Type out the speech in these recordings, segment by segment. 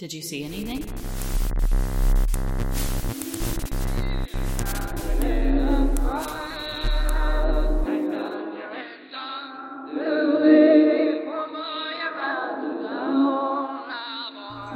Did you see anything?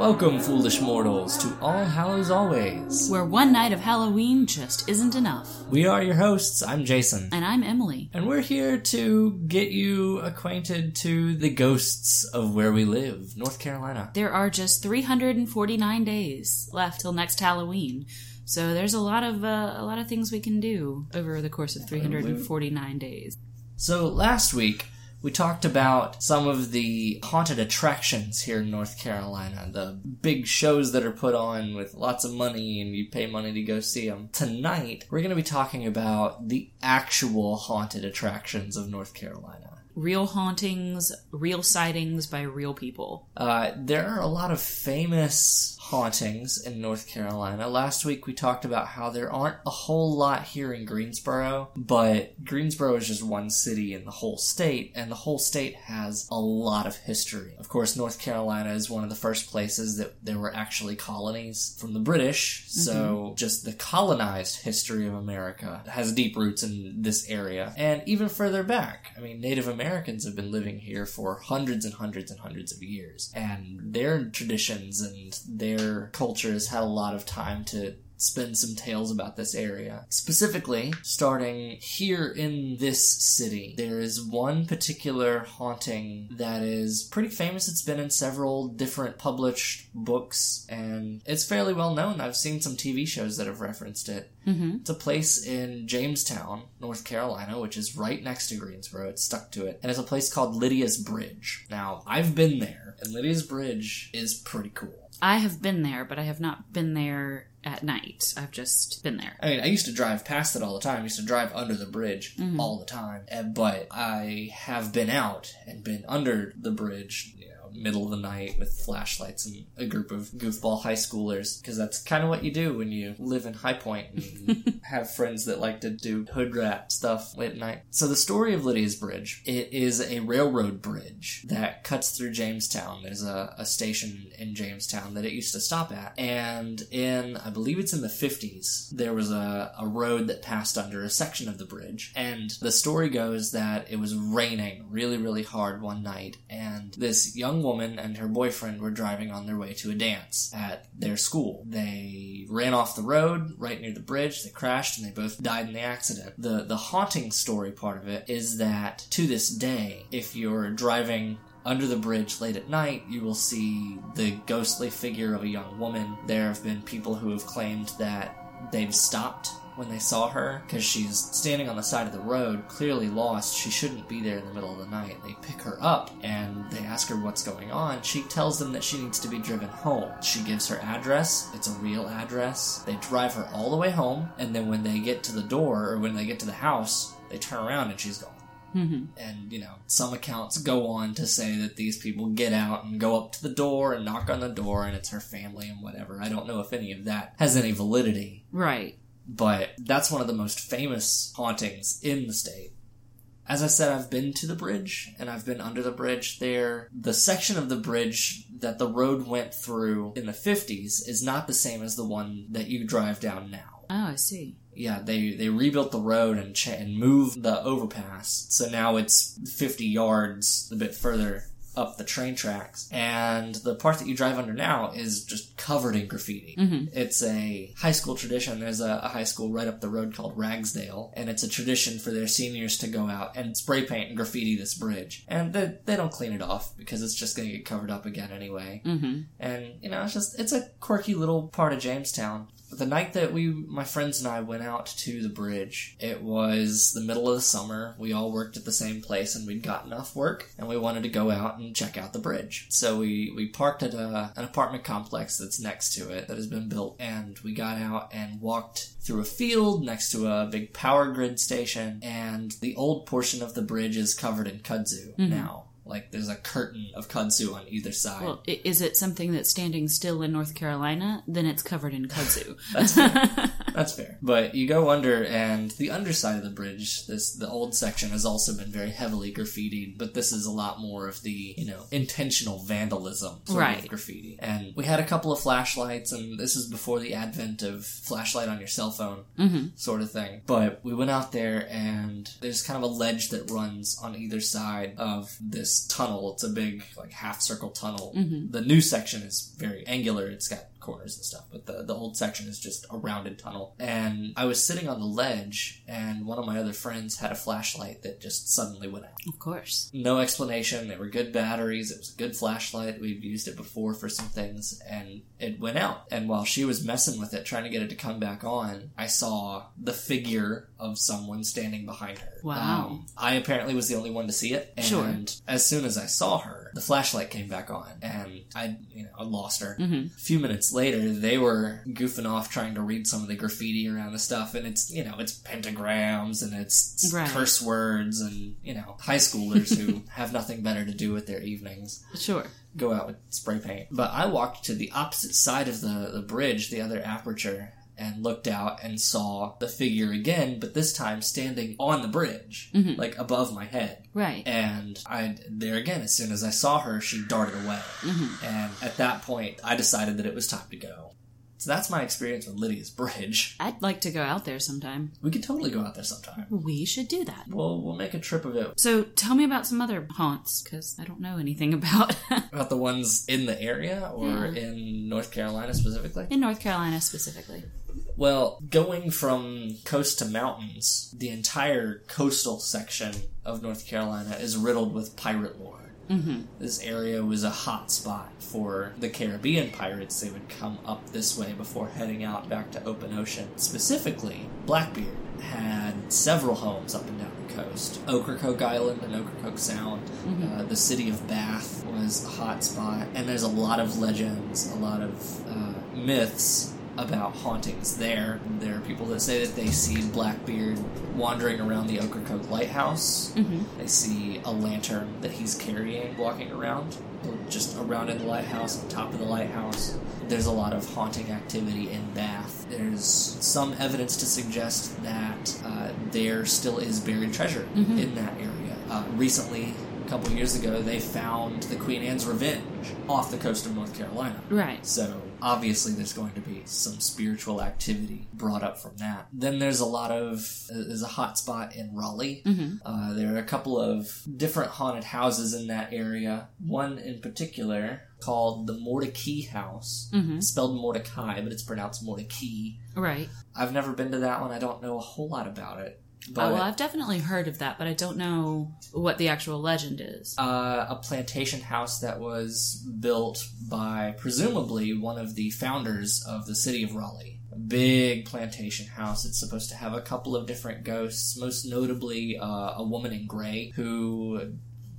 Welcome, foolish mortals, to All Hallows Always. Where one night of Halloween just isn't enough. We are your hosts. I'm Jason. And I'm Emily. And we're here to get you acquainted to the ghosts of where we live, North Carolina. There are just 349 days left till next Halloween. So there's a lot of uh, a lot of things we can do over the course of 349 days. So last week, we talked about some of the haunted attractions here in North Carolina, the big shows that are put on with lots of money and you pay money to go see them. Tonight, we're going to be talking about the actual haunted attractions of North Carolina. Real hauntings, real sightings by real people. Uh, there are a lot of famous hauntings in North Carolina. Last week we talked about how there aren't a whole lot here in Greensboro, but Greensboro is just one city in the whole state, and the whole state has a lot of history. Of course, North Carolina is one of the first places that there were actually colonies from the British, so mm-hmm. just the colonized history of America has deep roots in this area. And even further back, I mean, Native Americans have been living here for hundreds and hundreds and hundreds of years, and their traditions and their culture has had a lot of time to spin some tales about this area. Specifically, starting here in this city, there is one particular haunting that is pretty famous. It's been in several different published books and it's fairly well known. I've seen some TV shows that have referenced it. Mm-hmm. It's a place in Jamestown, North Carolina, which is right next to Greensboro. It's stuck to it. And it's a place called Lydia's Bridge. Now, I've been there, and Lydia's Bridge is pretty cool. I have been there, but I have not been there at night. I've just been there. I mean, I used to drive past it all the time. I used to drive under the bridge mm-hmm. all the time. And, but I have been out and been under the bridge, middle of the night with flashlights and a group of goofball high schoolers. Because that's kind of what you do when you live in High Point and have friends that like to do hood rat stuff late at night. So the story of Lydia's Bridge, it is a railroad bridge that cuts through Jamestown. There's a, a station in Jamestown that it used to stop at. And in, I believe it's in the 50s, there was a, a road that passed under a section of the bridge. And the story goes that it was raining really, really hard one night. And this young woman and her boyfriend were driving on their way to a dance at their school. They ran off the road right near the bridge. They crashed and they both died in the accident. The, the haunting story part of it is that to this day, if you're driving under the bridge late at night, you will see the ghostly figure of a young woman. There have been people who have claimed that they've stopped when they saw her because she's standing on the side of the road, clearly lost. She shouldn't be there in the middle of the night. They pick her up and they ask her what's going on. She tells them that she needs to be driven home. She gives her address, it's a real address. They drive her all the way home, and then when they get to the door or when they get to the house, they turn around and she's gone. Mm-hmm. And, you know, some accounts go on to say that these people get out and go up to the door and knock on the door and it's her family and whatever. I don't know if any of that has any validity, Right. But that's one of the most famous hauntings in the state. As I said, I've been to the bridge and I've been under the bridge there. The section of the bridge that the road went through in the 50s is not the same as the one that you drive down now. Oh, I see. Yeah, they they rebuilt the road and cha- and moved the overpass, so now it's 50 yards a bit further up the train tracks, and the part that you drive under now is just covered in graffiti. Mhm. It's a high school tradition. There's a, a high school right up the road called Ragsdale, and it's a tradition for their seniors to go out and spray paint and graffiti this bridge, and they they don't clean it off because it's just going to get covered up again anyway. Mm-hmm. And, you know, it's just, it's a quirky little part of Jamestown. The night that we, my friends and I went out to the bridge, it was the middle of the summer. We all worked at the same place and we'd gotten off work and we wanted to go out and check out the bridge. So we, we parked at a, an apartment complex that's next to it that has been built and we got out and walked through a field next to a big power grid station and the old portion of the bridge is covered in kudzu mm-hmm. now. Like there's a curtain of kudzu on either side. Well, is it something that's standing still in North Carolina? Then it's covered in kudzu. That's fair. But you go under, and the underside of the bridge, this the old section has also been very heavily graffitied, but this is a lot more of the you know intentional vandalism sort Right. of graffiti. And we had a couple of flashlights, and this is before the advent of flashlight on your cell phone Mm-hmm. sort of thing. But we went out there, and there's kind of a ledge that runs on either side of this tunnel. It's a big like half circle tunnel. Mm-hmm. The new section is very angular. It's got corners and stuff, but the, the old section is just a rounded tunnel. And I was sitting on the ledge, and one of my other friends had a flashlight that just suddenly went out. Of course. No explanation. They were good batteries. It was a good flashlight. We've used it before for some things, and it went out. And while she was messing with it, trying to get it to come back on, I saw the figure of someone standing behind her. Wow. Um, I apparently was the only one to see it, and Sure. as soon as I saw her, the flashlight came back on, and I, you know, I lost her. Mm-hmm. A few minutes later, they were goofing off trying to read some of the graffiti around the stuff, and it's you know it's pentagrams and it's Right. curse words, and you know high schoolers who have nothing better to do with their evenings Sure. go out with spray paint. But I walked to the opposite side of the the bridge, the other aperture. And looked out and saw the figure again, but this time standing on the bridge, Mhm. like above my head. Right. And I, there again, as soon as I saw her, she darted away. Mm-hmm. And at that point, I decided that it was time to go. So that's my experience with Lydia's Bridge. I'd like to go out there sometime. We could totally go out there sometime. We should do that. We'll, we'll make a trip of it. So tell me about some other haunts, because I don't know anything about About the ones in the area or Yeah. in North Carolina specifically? in North Carolina specifically. Well, going from coast to mountains, the entire coastal section of North Carolina is riddled with pirate lore. Mm-hmm. This area was a hot spot for the Caribbean pirates. They would come up this way before heading out back to open ocean. Specifically, Blackbeard had several homes up and down the coast. Ocracoke Island and Ocracoke Sound. Uh, the city of Bath was a hot spot. And there's a lot of legends, a lot of uh, myths about hauntings there. There are people that say that they see Blackbeard wandering around the Ocracoke Lighthouse. Mm-hmm. They see a lantern that he's carrying walking around, just around in the lighthouse, on top of the lighthouse. There's a lot of haunting activity in Bath. There's some evidence to suggest that uh, there still is buried treasure Mhm. in that area. Uh, recently, a couple years ago, they found the Queen Anne's Revenge off the coast of North Carolina. Right. So obviously, there's going to be some spiritual activity brought up from that. Then there's a lot of there's a hot spot in Raleigh. Mm-hmm. Uh, there are a couple of different haunted houses in that area. One in particular called the Mordecai House, Mm-hmm. spelled Mordecai, but it's pronounced Mordecai. Right. I've never been to that one. I don't know a whole lot about it. But oh, well, I've definitely heard of that, but I don't know what the actual legend is. uh, a plantation house that was built by presumably one of the founders of the city of Raleigh. A big plantation house. It's supposed to have a couple of different ghosts, most notably uh, a woman in gray who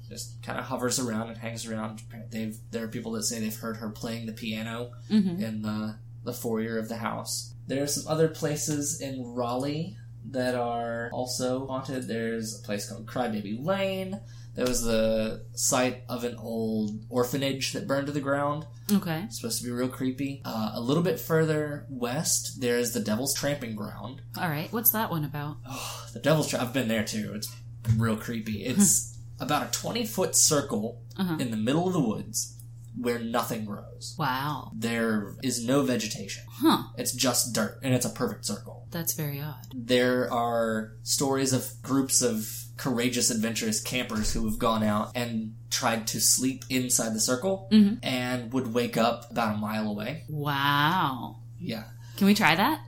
just kind of hovers around and hangs around. They've there are people that say they've heard her playing the piano Mm-hmm. in the the foyer of the house. There are some other places in Raleigh that are also haunted. There's a place called Crybaby Lane. That was the site of an old orphanage that burned to the ground. Okay. It's supposed to be real creepy. Uh, a little bit further west, there's the Devil's Tramping Ground. All right. What's that one about? Oh, the Devil's Tra- I've been there too. It's real creepy. It's about a 20 foot circle Uh-huh. in the middle of the woods where nothing grows. Wow. There is no vegetation. Huh. It's just dirt, and it's a perfect circle. That's very odd. There are stories of groups of courageous, adventurous campers who have gone out and tried to sleep inside the circle Mhm. and would wake up about a mile away. Wow. Yeah. Can we try that?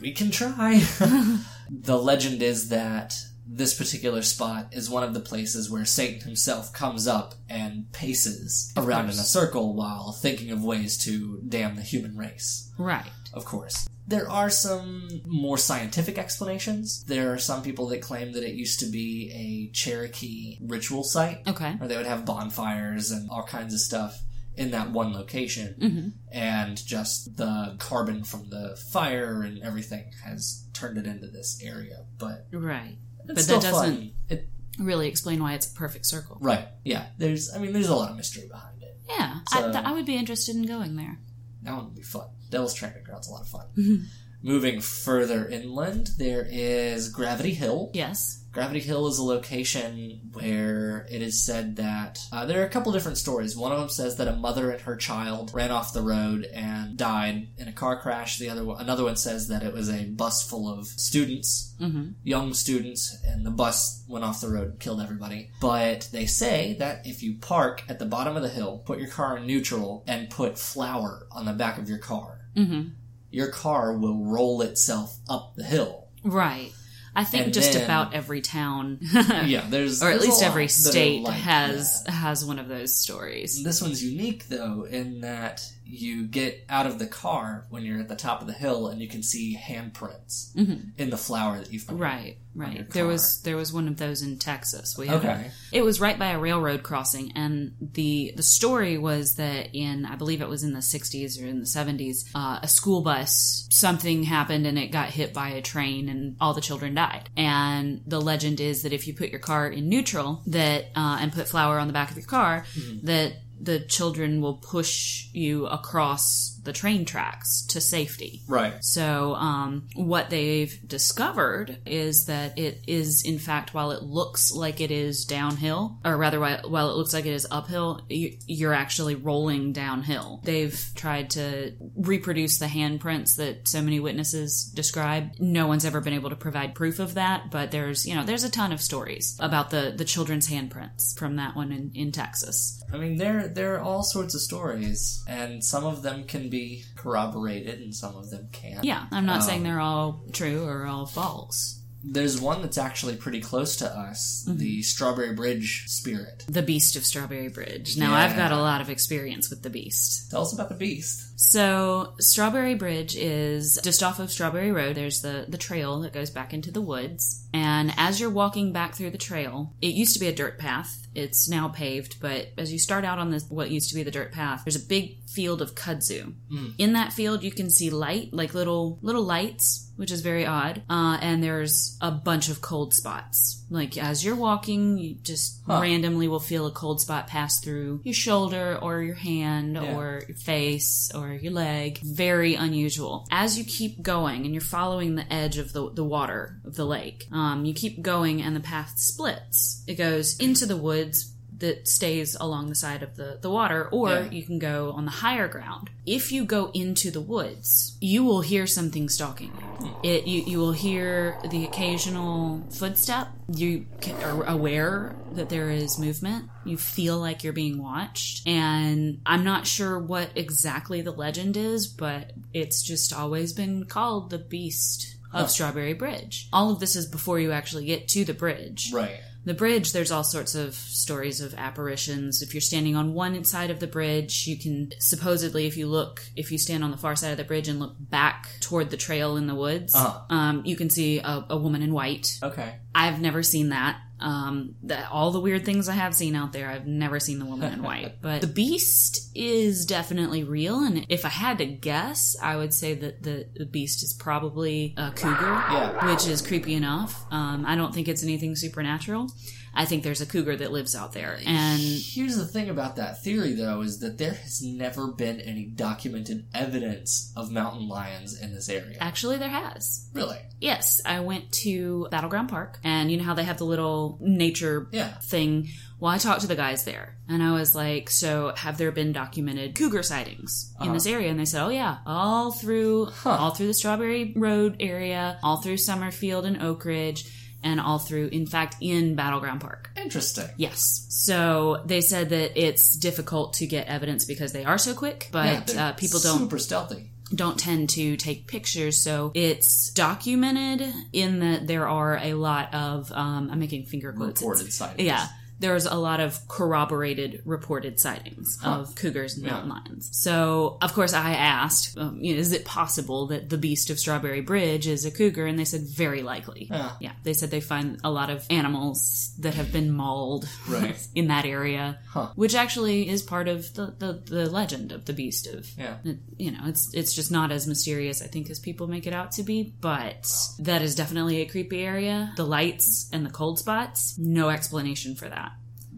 We can try. the legend is that this particular spot is one of the places where Satan himself comes up and paces around in a circle while thinking of ways to damn the human race. Right. of course. There are some more scientific explanations. There are some people that claim that it used to be a Cherokee ritual site Okay. where they would have bonfires and all kinds of stuff in that one location. Mm-hmm. And just the carbon from the fire and everything has turned it into this area. But Right. It's But that doesn't-. It, Really explain why it's a perfect circle. right. Yeah. There's, I mean, there's a lot of mystery behind it. Yeah. So- I, th- I would be interested in going there. That one would be fun. Devil's Tramping Ground's a lot of fun. Mhm. Moving further inland, there is Gravity Hill. Yes. Gravity Hill is a location where it is said that uh, there are a couple different stories. One of them says that a mother and her child ran off the road and died in a car crash. The other one, another one says that it was a bus full of students, Mm-hmm. young students, and the bus went off the road and killed everybody. But they say that if you park at the bottom of the hill, put your car in neutral, and put flour on the back of your car, Mm-hmm. your car will roll itself up the hill. Right. I think And just then- about every town, Yeah, there's or at there's least every state like has that. has one of those stories. This one's unique though in that you get out of the car when you're at the top of the hill and you can see handprints Mhm. in the flour that you've put. Right, right. There was there was one of those in Texas. We had Okay. It was right by a railroad crossing, and the the story was that in I believe it was in the '60s or in the '70s, uh, a school bus something happened and it got hit by a train, and all the children died. And the legend is that if you put your car in neutral, that uh, and put flour on the back of your car, that the children will push you across the train tracks to safety. Right. So, um, what they've discovered is that it is, in fact, while it looks like it is downhill, or rather, while, while it looks like it is uphill, you, you're actually rolling downhill. They've tried to reproduce the handprints that so many witnesses describe. No one's ever been able to provide proof of that, but there's, you know, there's a ton of stories about the, the children's handprints from that one in, in Texas. I mean, there there are all sorts of stories, and some of them can be corroborated, and some of them can't. Yeah, I'm not Um, saying they're all true or all false. There's one that's actually pretty close to us, Mm-hmm. the Strawberry Bridge Spirit. The Beast of Strawberry Bridge. Now, Yeah. I've got a lot of experience with the Beast. Tell us about the beast. So, Strawberry Bridge is just off of Strawberry Road. There's the, the trail that goes back into the woods. And as you're walking back through the trail, it used to be a dirt path. It's now paved, but as you start out on this, what used to be the dirt path, there's a big field of kudzu. In that field, you can see light, like little, little lights, which is very odd. Uh, and there's a bunch of cold spots. Like as you're walking, you just Huh. randomly will feel a cold spot pass through your shoulder or your hand Yeah. or your face or your leg. Very unusual. As you keep going and you're following the edge of the, the water of the lake, um, you keep going and the path splits. It goes into the woods that stays along the side of the, the water, or Yeah. you can go on the higher ground. If you go into the woods, you will hear something stalking you. It, you, you will hear the occasional footstep. You are aware that there is movement. You feel like you're being watched. And I'm not sure what exactly the legend is, but it's just always been called the Beast of Huh. Strawberry Bridge. All of this is before you actually get to the bridge. Right. The bridge, there's all sorts of stories of apparitions. If you're standing on one side of the bridge, you can supposedly, if you look, if you stand on the far side of the bridge and look back toward the trail in the woods, Uh-huh. um, you can see a, a woman in white. Okay. I've never seen that. Um, that all the weird things I have seen out there, I've never seen the woman in white. But the beast is definitely real, and if I had to guess, I would say that the, the beast is probably a cougar, Yeah. which is creepy enough. Um, I don't think it's anything supernatural. I think there's a cougar that lives out there, and Here's the thing about that theory, though, is that there has never been any documented evidence of mountain lions in this area. actually, there has. Really? Yes, I went to Battleground Park, and you know how they have the little nature Yeah. thing. Well, I talked to the guys there, and I was like, "So, have there been documented cougar sightings in Uh-huh. this area?" And they said, "Oh yeah, all through, Huh. all through the Strawberry Road area, all through Summerfield and Oak Ridge, and all through, in fact, in Battleground Park." Interesting. Yes. So they said that it's difficult to get evidence because they are so quick, but they're uh, people don't super stealthy. don't tend to take pictures, so it's documented in that there are a lot of um, I'm making finger quotes. Reported sightings. Yeah. There's a lot of corroborated reported sightings Huh. of cougars and Yeah. mountain lions. So, of course, I asked, um, you know, is it possible that the beast of Strawberry Bridge is a cougar? And they said very likely. Yeah. Yeah, they said they find a lot of animals that have been mauled Right. in that area, Huh. which actually is part of the, the, the legend of the beast of Yeah. you know, it's it's just not as mysterious, I think, as people make it out to be. But that is definitely a creepy area. The lights and the cold spots, no explanation for that.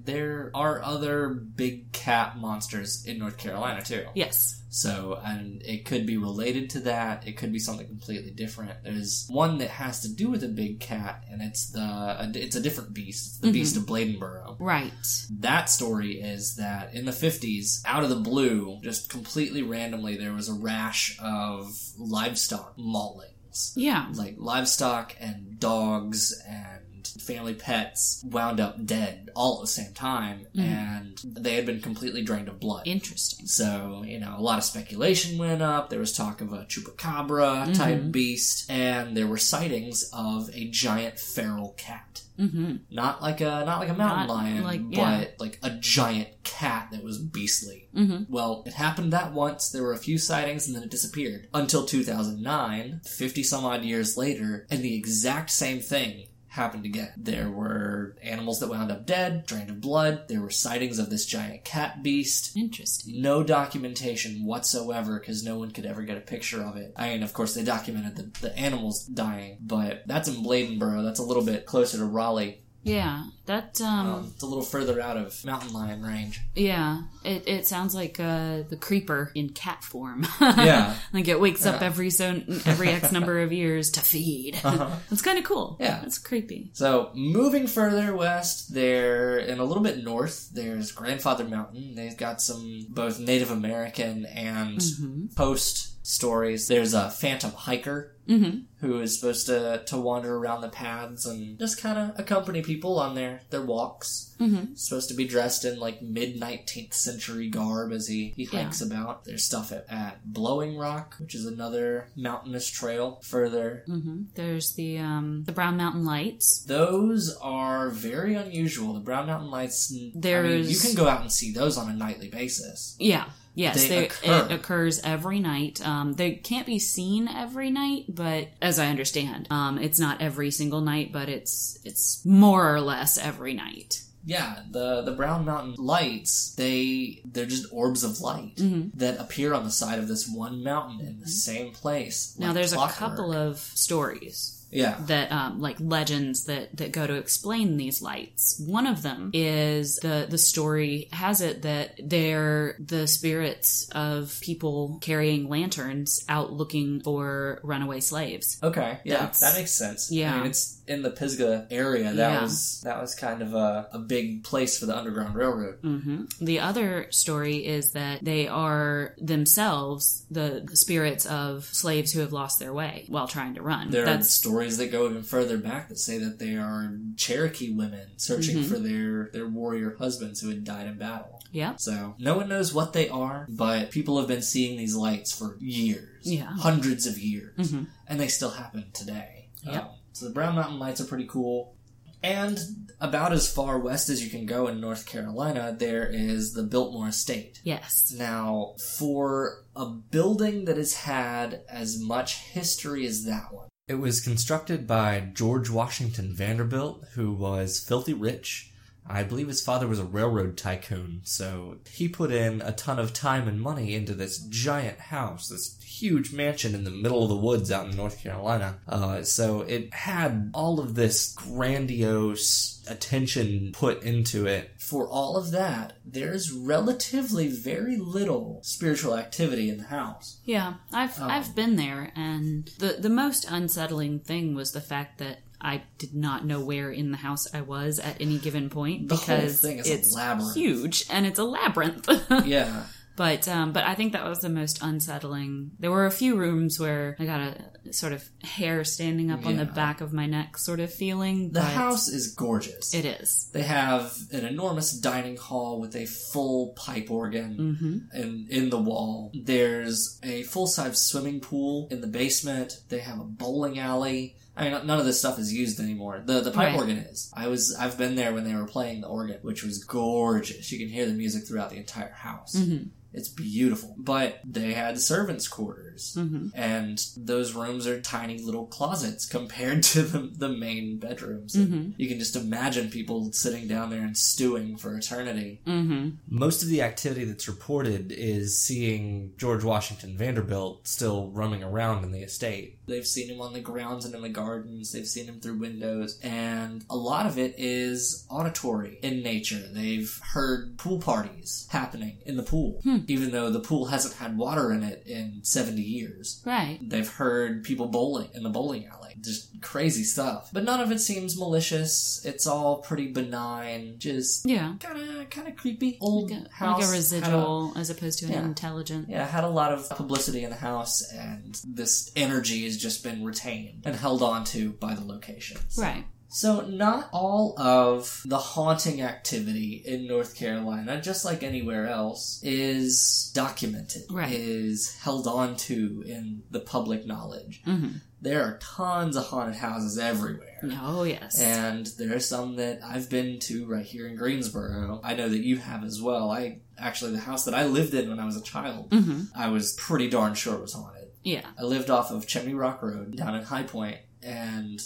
There are other big cat monsters in North Carolina too. Yes. So, and it could be related to that. It could be something completely different. There's one that has to do with a big cat, and it's the it's a different beast. It's the Mhm. beast of Bladenboro. Right. That story is that in the 50s, out of the blue, just completely randomly, there was a rash of livestock maulings. Yeah. Like livestock and dogs and family pets wound up dead all at the same time, Mhm. and they had been completely drained of blood. Interesting. So, you know, a lot of speculation went up. There was talk of a chupacabra type Mhm. beast, and there were sightings of a giant feral cat. Mm-hmm. Not like a not like a mountain Not lion, like- but like a giant cat that was beastly. Mm-hmm. Well, it happened that once. There were a few sightings, and then it disappeared until 2009, 50 some odd years later, and the exact same thing happened again. There were animals that wound up dead, drained of blood. There were sightings of this giant cat beast. Interesting. No documentation whatsoever because no one could ever get a picture of it. I mean, of course, they documented the, the animals dying, but that's in Bladenboro. That's a little bit closer to Raleigh. Yeah. That um, Um, it's a little further out of mountain lion range. yeah. It it sounds like uh the creeper in cat form. Yeah. like it wakes up Yeah. every so every X number of years to feed. Uh-huh. It's kind of cool. Yeah. It's creepy. So, moving further west, there, and a little bit north, there's Grandfather Mountain. They've got some both Native American and Mm-hmm. post stories. There's a phantom hiker Mm-hmm. who is supposed to, to wander around the paths and just kind of accompany people on their, their walks. Mm-hmm. Supposed to be dressed in like mid 19th century garb as he, he Yeah. hikes about. There's stuff at, at Blowing Rock, which is another mountainous trail further. Mm-hmm. There's the um the Brown Mountain Lights. Those are very unusual. The Brown Mountain Lights. I mean, There's- you can go out and see those on a nightly basis. Yeah. Yes, They they it occurs every night. Um, they can't be seen every night, but as I understand, um, it's not every single night, but it's it's more or less every night. Yeah, the the Brown Mountain Lights. They they're just orbs of light Mhm. that appear on the side of this one mountain in the same place. Now, like there's clockwork. a couple of stories yeah. that um, like legends that that go to explain these lights. One of them is the the story has it that they're the spirits of people carrying lanterns out looking for runaway slaves. Okay, yeah, That's- that makes sense. yeah. I mean, it's in the Pisgah area. That Yeah. was that was kind of a, a big place for the Underground Railroad. hmm The other story is that they are themselves the spirits of slaves who have lost their way while trying to run. There are That's stories that go even further back that say that they are Cherokee women searching Mhm. for their their warrior husbands who had died in battle. yeah, So no one knows what they are, but people have been seeing these lights for years, Yeah. hundreds of years, Mhm. and they still happen today. Yep. Um, so the Brown Mountain Lights are pretty cool. And about as far west as you can go in North Carolina, there is the Biltmore Estate. yes, Now, for a building that has had as much history as that one, it was constructed by George Washington Vanderbilt, who was filthy rich. I believe his father was a railroad tycoon, so he put in a ton of time and money into this giant house, this huge mansion in the middle of the woods out in North Carolina. Uh, so it had all of this grandiose attention put into it. For all of that, there's relatively very little spiritual activity in the house. yeah. I've Oh. I've been there, and the the most unsettling thing was the fact that. I did not know where in the house I was at any given point The because thing is a it's huge and it's a labyrinth. Yeah. But um, but I think that was the most unsettling. There were a few rooms where I got a sort of hair standing up on the back of my neck sort of feeling. The house is gorgeous. it is. They have an enormous dining hall with a full pipe organ hmm in, in the wall. There's a full size swimming pool in the basement. They have a bowling alley. I mean, none of this stuff is used anymore. The the pipe Right. organ is. I was I've been there when they were playing the organ, which was gorgeous. You can hear the music throughout the entire house. hmm It's beautiful. But they had servants' quarters. Mm-hmm. And those rooms are tiny little closets compared to the, the main bedrooms. Mm-hmm. You can just imagine people sitting down there and stewing for eternity. Mm-hmm. Most of the activity that's reported is seeing George Washington Vanderbilt still roaming around in the estate. They've seen him on the grounds and in the gardens. They've seen him through windows. And a lot of it is auditory in nature. They've heard pool parties happening in the pool, even though the pool hasn't had water in it in 70 years. Right. They've heard people bowling in the bowling alley. Just crazy stuff. But none of it seems malicious. It's all pretty benign. Just Yeah. kind of kind of creepy. Old Like a, house. like a residual as opposed to an Yeah. intelligent. yeah, had a lot of publicity in the house, and this energy has just been retained and held on to by the locations. Right. So, not all of the haunting activity in North Carolina, just like anywhere else, is documented, Right. is held on to in the public knowledge. Mm-hmm. There are tons of haunted houses everywhere. Oh, yes. And there are some that I've been to right here in Greensboro. I know that you have as well. I actually, the house that I lived in when I was a child, mm-hmm. I was pretty darn sure was haunted. Yeah. I lived off of Chimney Rock Road down in High Point, and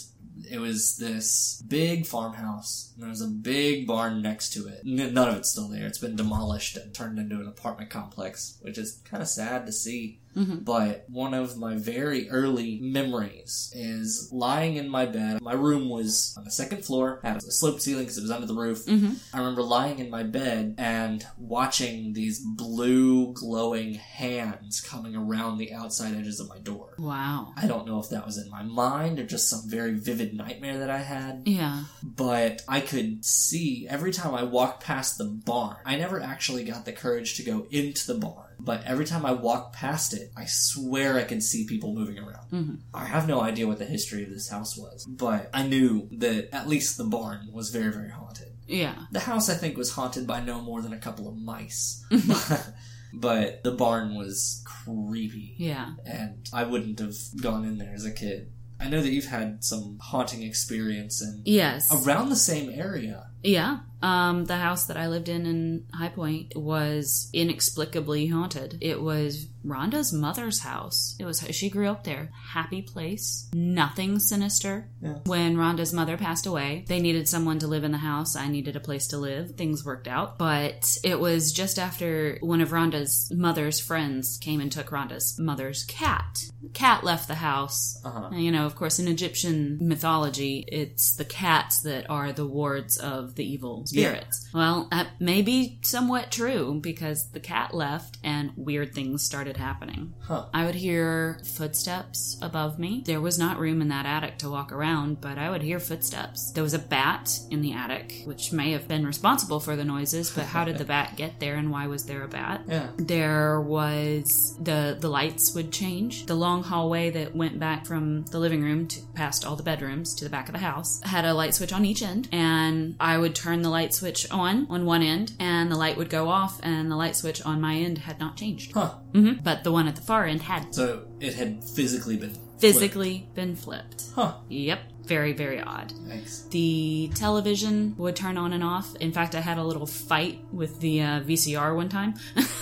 it was this big farmhouse. And there was a big barn next to it. None of it's still there. It's been demolished and turned into an apartment complex, which is kind of sad to see. Mhm. But one of my very early memories is lying in my bed. My room was on the second floor, had a sloped ceiling because it was under the roof. Mm-hmm. I remember lying in my bed and watching these blue glowing hands coming around the outside edges of my door. Wow. I don't know if that was in my mind or just some very vivid nightmare that I had, Yeah. but I could see every time I walked past the barn. I never actually got the courage to go into the barn, but every time I walk past it, I swear I can see people moving around. Mhm. I have no idea what the history of this house was, but I knew that at least the barn was very, very haunted. Yeah. The house, I think, was haunted by no more than a couple of mice. but the barn was creepy. Yeah. And I wouldn't have gone in there as a kid. I know that you've had some haunting experience in Yes. around the same area. Yeah. Um, the house that I lived in in High Point was inexplicably haunted. It was Rhonda's mother's house. It was she grew up there. Happy place. Nothing sinister. Yeah. When Rhonda's mother passed away, they needed someone to live in the house. I needed a place to live. Things worked out. But it was just after one of Rhonda's mother's friends came and took Rhonda's mother's cat. The cat left the house. Uh-huh. You know, of course, in Egyptian mythology, it's the cats that are the wards of the evil spirits. Well, that may be somewhat true because the cat left and weird things started happening. Huh. I would hear footsteps above me. There was not room in that attic to walk around, but I would hear footsteps. There was a bat in the attic, which may have been responsible for the noises, but how did the bat get there and why was there a bat? Yeah. There was the the lights would change. The long hallway that went back from the living room to past all the bedrooms to the back of the house had a light switch on each end, and I would turn the light switch on on one end, and the light would go off, and the light switch on my end had not changed. Huh. hmm But the one at the far end had So it had physically been physically been flipped. Huh. Yep, very very odd. Thanks. The television would turn on and off. In fact, I had a little fight with the uh, VCR one time.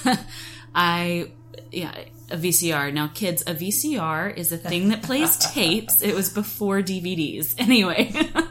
I, yeah, a VCR. Now, kids, a VCR is a thing that plays tapes. It was before DVDs. Anyway.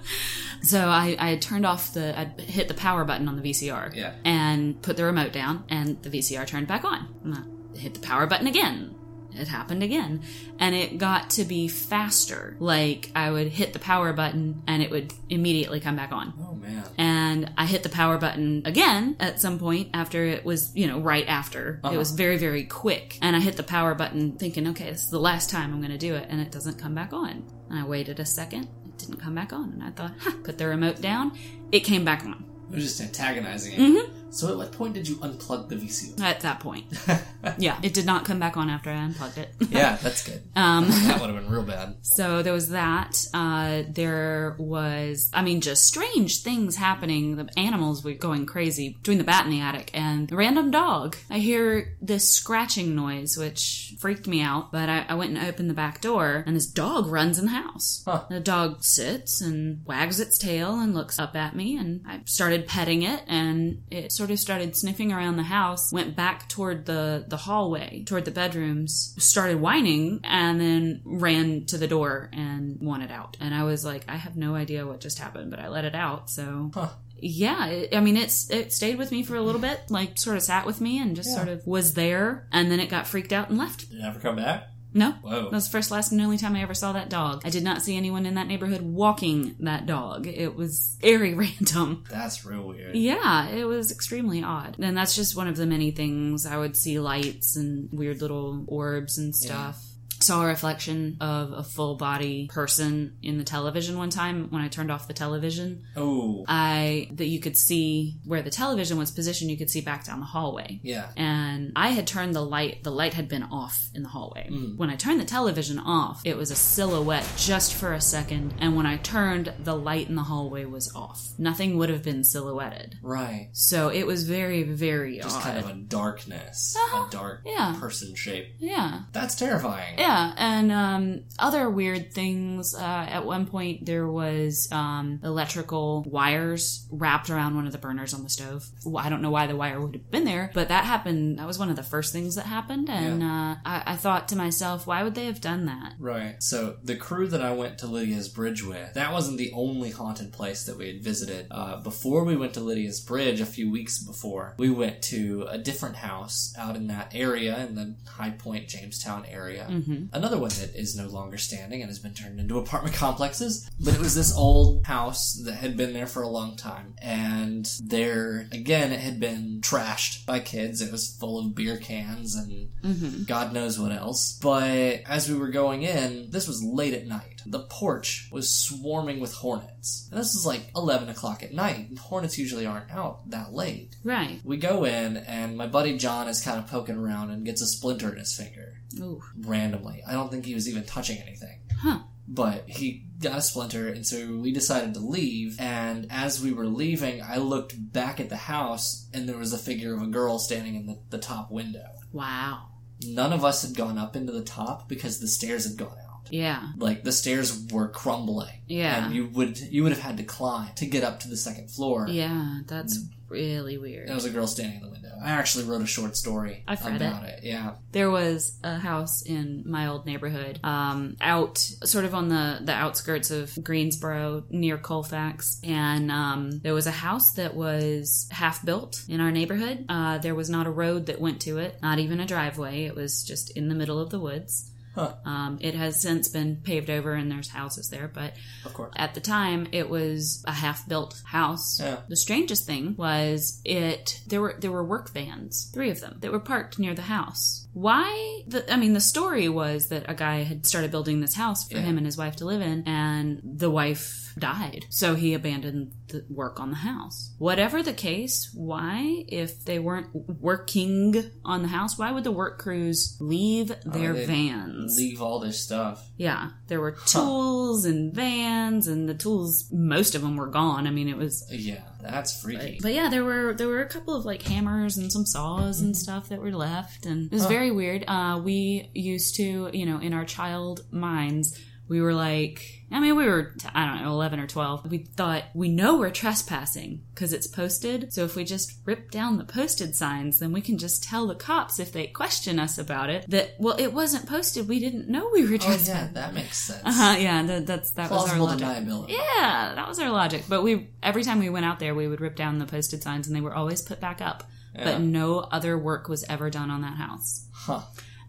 So I, I had turned off the, I hit the power button on the VCR Yeah. and put the remote down, and the VCR turned back on. And I hit the power button again. It happened again. And it got to be faster. Like I would hit the power button and it would immediately come back on. Oh man. And I hit the power button again at some point after it was, you know, right after. It uh-huh. was very, very quick. And I hit the power button thinking, okay, this is the last time I'm going to do it. And it doesn't come back on. And I waited a second. Didn't come back on. And I thought, put the remote down. It came back on It was just antagonizing it. Mm-hmm. So at what point did you unplug the VCR? at that point. yeah, it did not come back on after I unplugged it. yeah, that's good. Um, that would have been real bad. So there was that. Uh, there was, I mean, just strange things happening. The animals were going crazy between the bat in the attic and the random dog. I hear this scratching noise, which freaked me out. But I, I went and opened the back door, and this dog runs in the house. Huh. The dog sits and wags its tail and looks up at me, and I started petting it, and it sort sort of started sniffing around the house, went back toward the, the hallway, toward the bedrooms, started whining, and then ran to the door and wanted out. And I was like, I have no idea what just happened, but I let it out. So Huh. yeah, it, I mean, it's it stayed with me for a little bit, like sort of sat with me and just Yeah. sort of was there, and then it got freaked out and left. Did it ever come back? No, Whoa. that was the first, last, and only time I ever saw that dog. I did not see anyone in that neighborhood walking that dog. It was very random. That's real weird. Yeah, it was extremely odd. And that's just one of the many things. I would see lights and weird little orbs and stuff. Saw a reflection of a full body person in the television one time when I turned off the television. Oh, I that you could see where the television was positioned, you could see back down the hallway. yeah. And I had turned the light, the light had been off in the hallway. When I turned the television off, it was a silhouette just for a second. And when I turned, the light in the hallway was off. Nothing would have been silhouetted. Right. So it was very, very odd. Just odd. kind of a darkness, Uh-huh. a dark Yeah. person shape. yeah. That's terrifying. Yeah, and um, other weird things. Uh, at one point, there was um, electrical wires wrapped around one of the burners on the stove. Well, I don't know why the wire would have been there, but that happened. That was one of the first things that happened, and uh, I, I thought to myself, why would they have done that? Right. So the crew that I went to Lydia's Bridge with, that wasn't the only haunted place that we had visited. Uh, before we went to Lydia's Bridge, a few weeks before, we went to a different house out in that area, in the High Point, Jamestown area. Mm-hmm. Another one that is no longer standing and has been turned into apartment complexes. But it was this old house that had been there for a long time. And there, again, it had been trashed by kids. It was full of beer cans and Mm-hmm. God knows what else. But as we were going in, this was late at night. The porch was swarming with hornets. And this is like 11 o'clock at night. and Hornets usually aren't out that late. Right. We go in, and my buddy John is kind of poking around and gets a splinter in his finger Ooh. randomly. I don't think he was even touching anything. Huh. But he got a splinter, and so we decided to leave. And as we were leaving, I looked back at the house, and there was a figure of a girl standing in the, the top window. Wow. None of us had gone up into the top because the stairs had gone out. Yeah. Like the stairs were crumbling. Yeah. And you would you would have had to climb to get up to the second floor. Yeah. That's mm. Really weird. There was a girl standing in the window. I actually wrote a short story I've read about it. Yeah. there was a house in my old neighborhood um, out sort of on the, the outskirts of greensboro near colfax and um, there was a house that was half built in our neighborhood uh, there was not a road that went to it not even a driveway it was just in the middle of the woods Huh. um, it has since been paved over and there's houses there but Of course. at the time it was a half built house Yeah. the strangest thing was it there were there were work vans three of them that were parked near the house why the i mean the story was that a guy had started building this house for Yeah. him and his wife to live in and the wife died so he abandoned the work on the house whatever the case why if they weren't working on the house why would the work crews leave oh, their they'd vans Leave all this stuff. yeah, there were tools and vans, and the tools. Most of them were gone. I mean, it was. Yeah, that's freaky. But yeah, there were there were a couple of like hammers and some saws and stuff that were left, and it was Huh. very weird. Uh, we used to, you know, in our child minds, we were like, I mean, we were I don't know, eleven or twelve. We thought we know we're trespassing because it's posted. So if we just rip down the posted signs, then we can just tell the cops if they question us about it that well, it wasn't posted. We didn't know we were trespassing. Oh yeah, that makes sense. Uh-huh, yeah, that, that's that was our logic. Yeah, that was our logic. But we every time we went out there, we would rip down the posted signs, and they were always put back up. Yeah. But no other work was ever done on that house. Huh.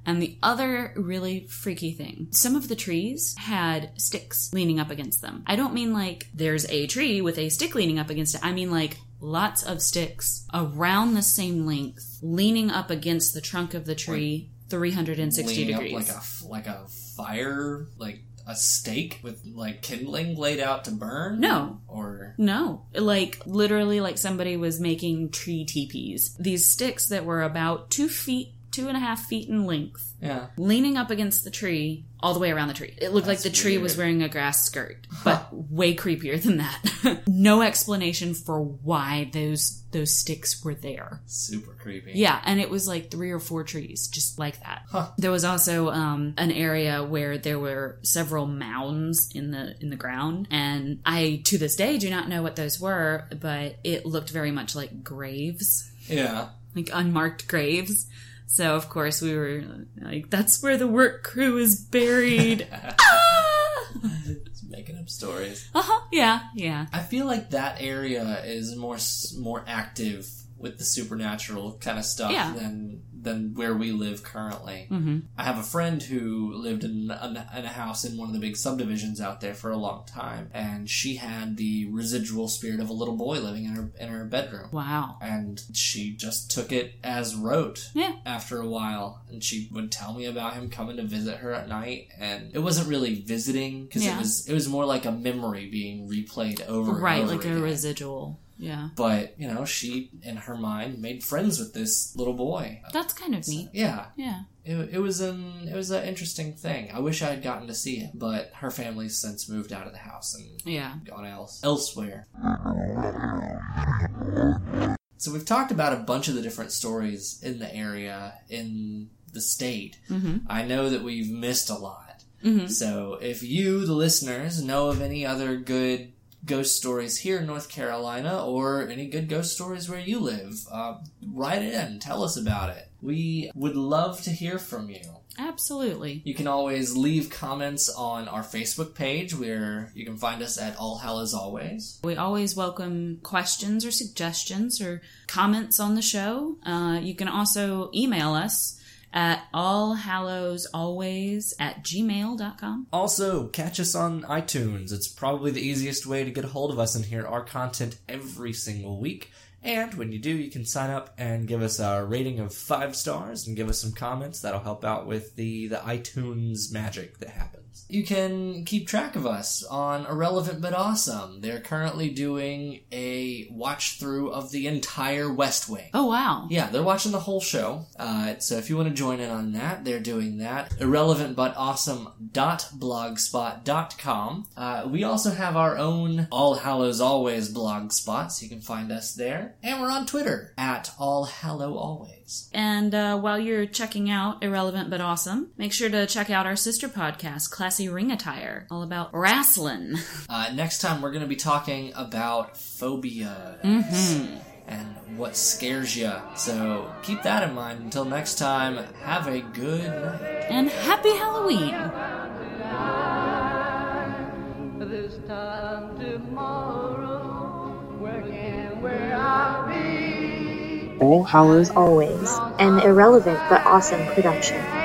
And the other really freaky thing, some of the trees had sticks leaning up against them. I don't mean like there's a tree with a stick leaning up against it. I mean like lots of sticks around the same length leaning up against the trunk of the tree 360 Leaning degrees. up like a like a fire, like a stake with like kindling laid out to burn. No. Or No, like literally, like somebody was making tree teepees. These sticks that were about two feet two and a half feet in length, Yeah. leaning up against the tree all the way around the tree. It looked like the tree weird. was wearing a grass skirt, but way creepier than that. no explanation for why those those sticks were there. Super creepy. Yeah, and it was like three or four trees, just like that. Huh. There was also um, an area where there were several mounds in the in the ground, and I to this day do not know what those were, but it looked very much like graves, Yeah. like unmarked graves. So of course we were like, "That's where the work crew is buried." ah! Just making up stories. Uh huh. Yeah. Yeah. I feel like that area is more more active with the supernatural kind of stuff Yeah. than than where we live currently. hmm I have a friend who lived in a, in a house in one of the big subdivisions out there for a long time, and she had the residual spirit of a little boy living in her in her bedroom. Wow. And she just took it as rote Yeah. after a while. And she would tell me about him coming to visit her at night. And it wasn't really visiting because Yeah. it was it was more like a memory being replayed over Right, and over Right, like a residual. Yeah. But you know, she in her mind made friends with this little boy. That's kind of neat. Yeah, Yeah. it, it was an it was an interesting thing. I wish I had gotten to see him, but her family's since moved out of the house and Yeah. gone else elsewhere. So we've talked about a bunch of the different stories in the area in the state. Mm-hmm. I know that we've missed a lot. Mm-hmm. So if you, the listeners, know of any other good ghost stories here in North Carolina or any good ghost stories where you live, uh, write it in. Tell us about it. We would love to hear from you. Absolutely. You can always leave comments on our Facebook page where you can find us at All Hallows Always. We always welcome questions or suggestions or comments on the show. Uh, you can also email us at allhallowsalways at gmail.com. Also, catch us on iTunes. It's probably the easiest way to get a hold of us and hear our content every single week. And when you do, you can sign up and give us a rating of five stars and give us some comments. That'll help out with the, the iTunes magic that happens. You can keep track of us on Irrelevant But Awesome. They're currently doing a watch through of the entire West Wing. Oh, wow. Yeah, they're watching the whole show. Uh, so if you want to join in on that, they're doing that. Irrelevantbutawesome.blogspot.com. Uh, we also have our own All Hallows Always blog spot, so you can find us there. And we're on Twitter at All Hallow Always. And uh, while you're checking out Irrelevant But Awesome, make sure to check out our sister podcast, Classy Ring Attire, all about wrestling. Uh, next time, we're going to be talking about phobias and what scares you. So keep that in mind. Until next time, have a good night. And happy Halloween! this time tomorrow. Where can where I be? All Hallows Always, an irrelevant but awesome production.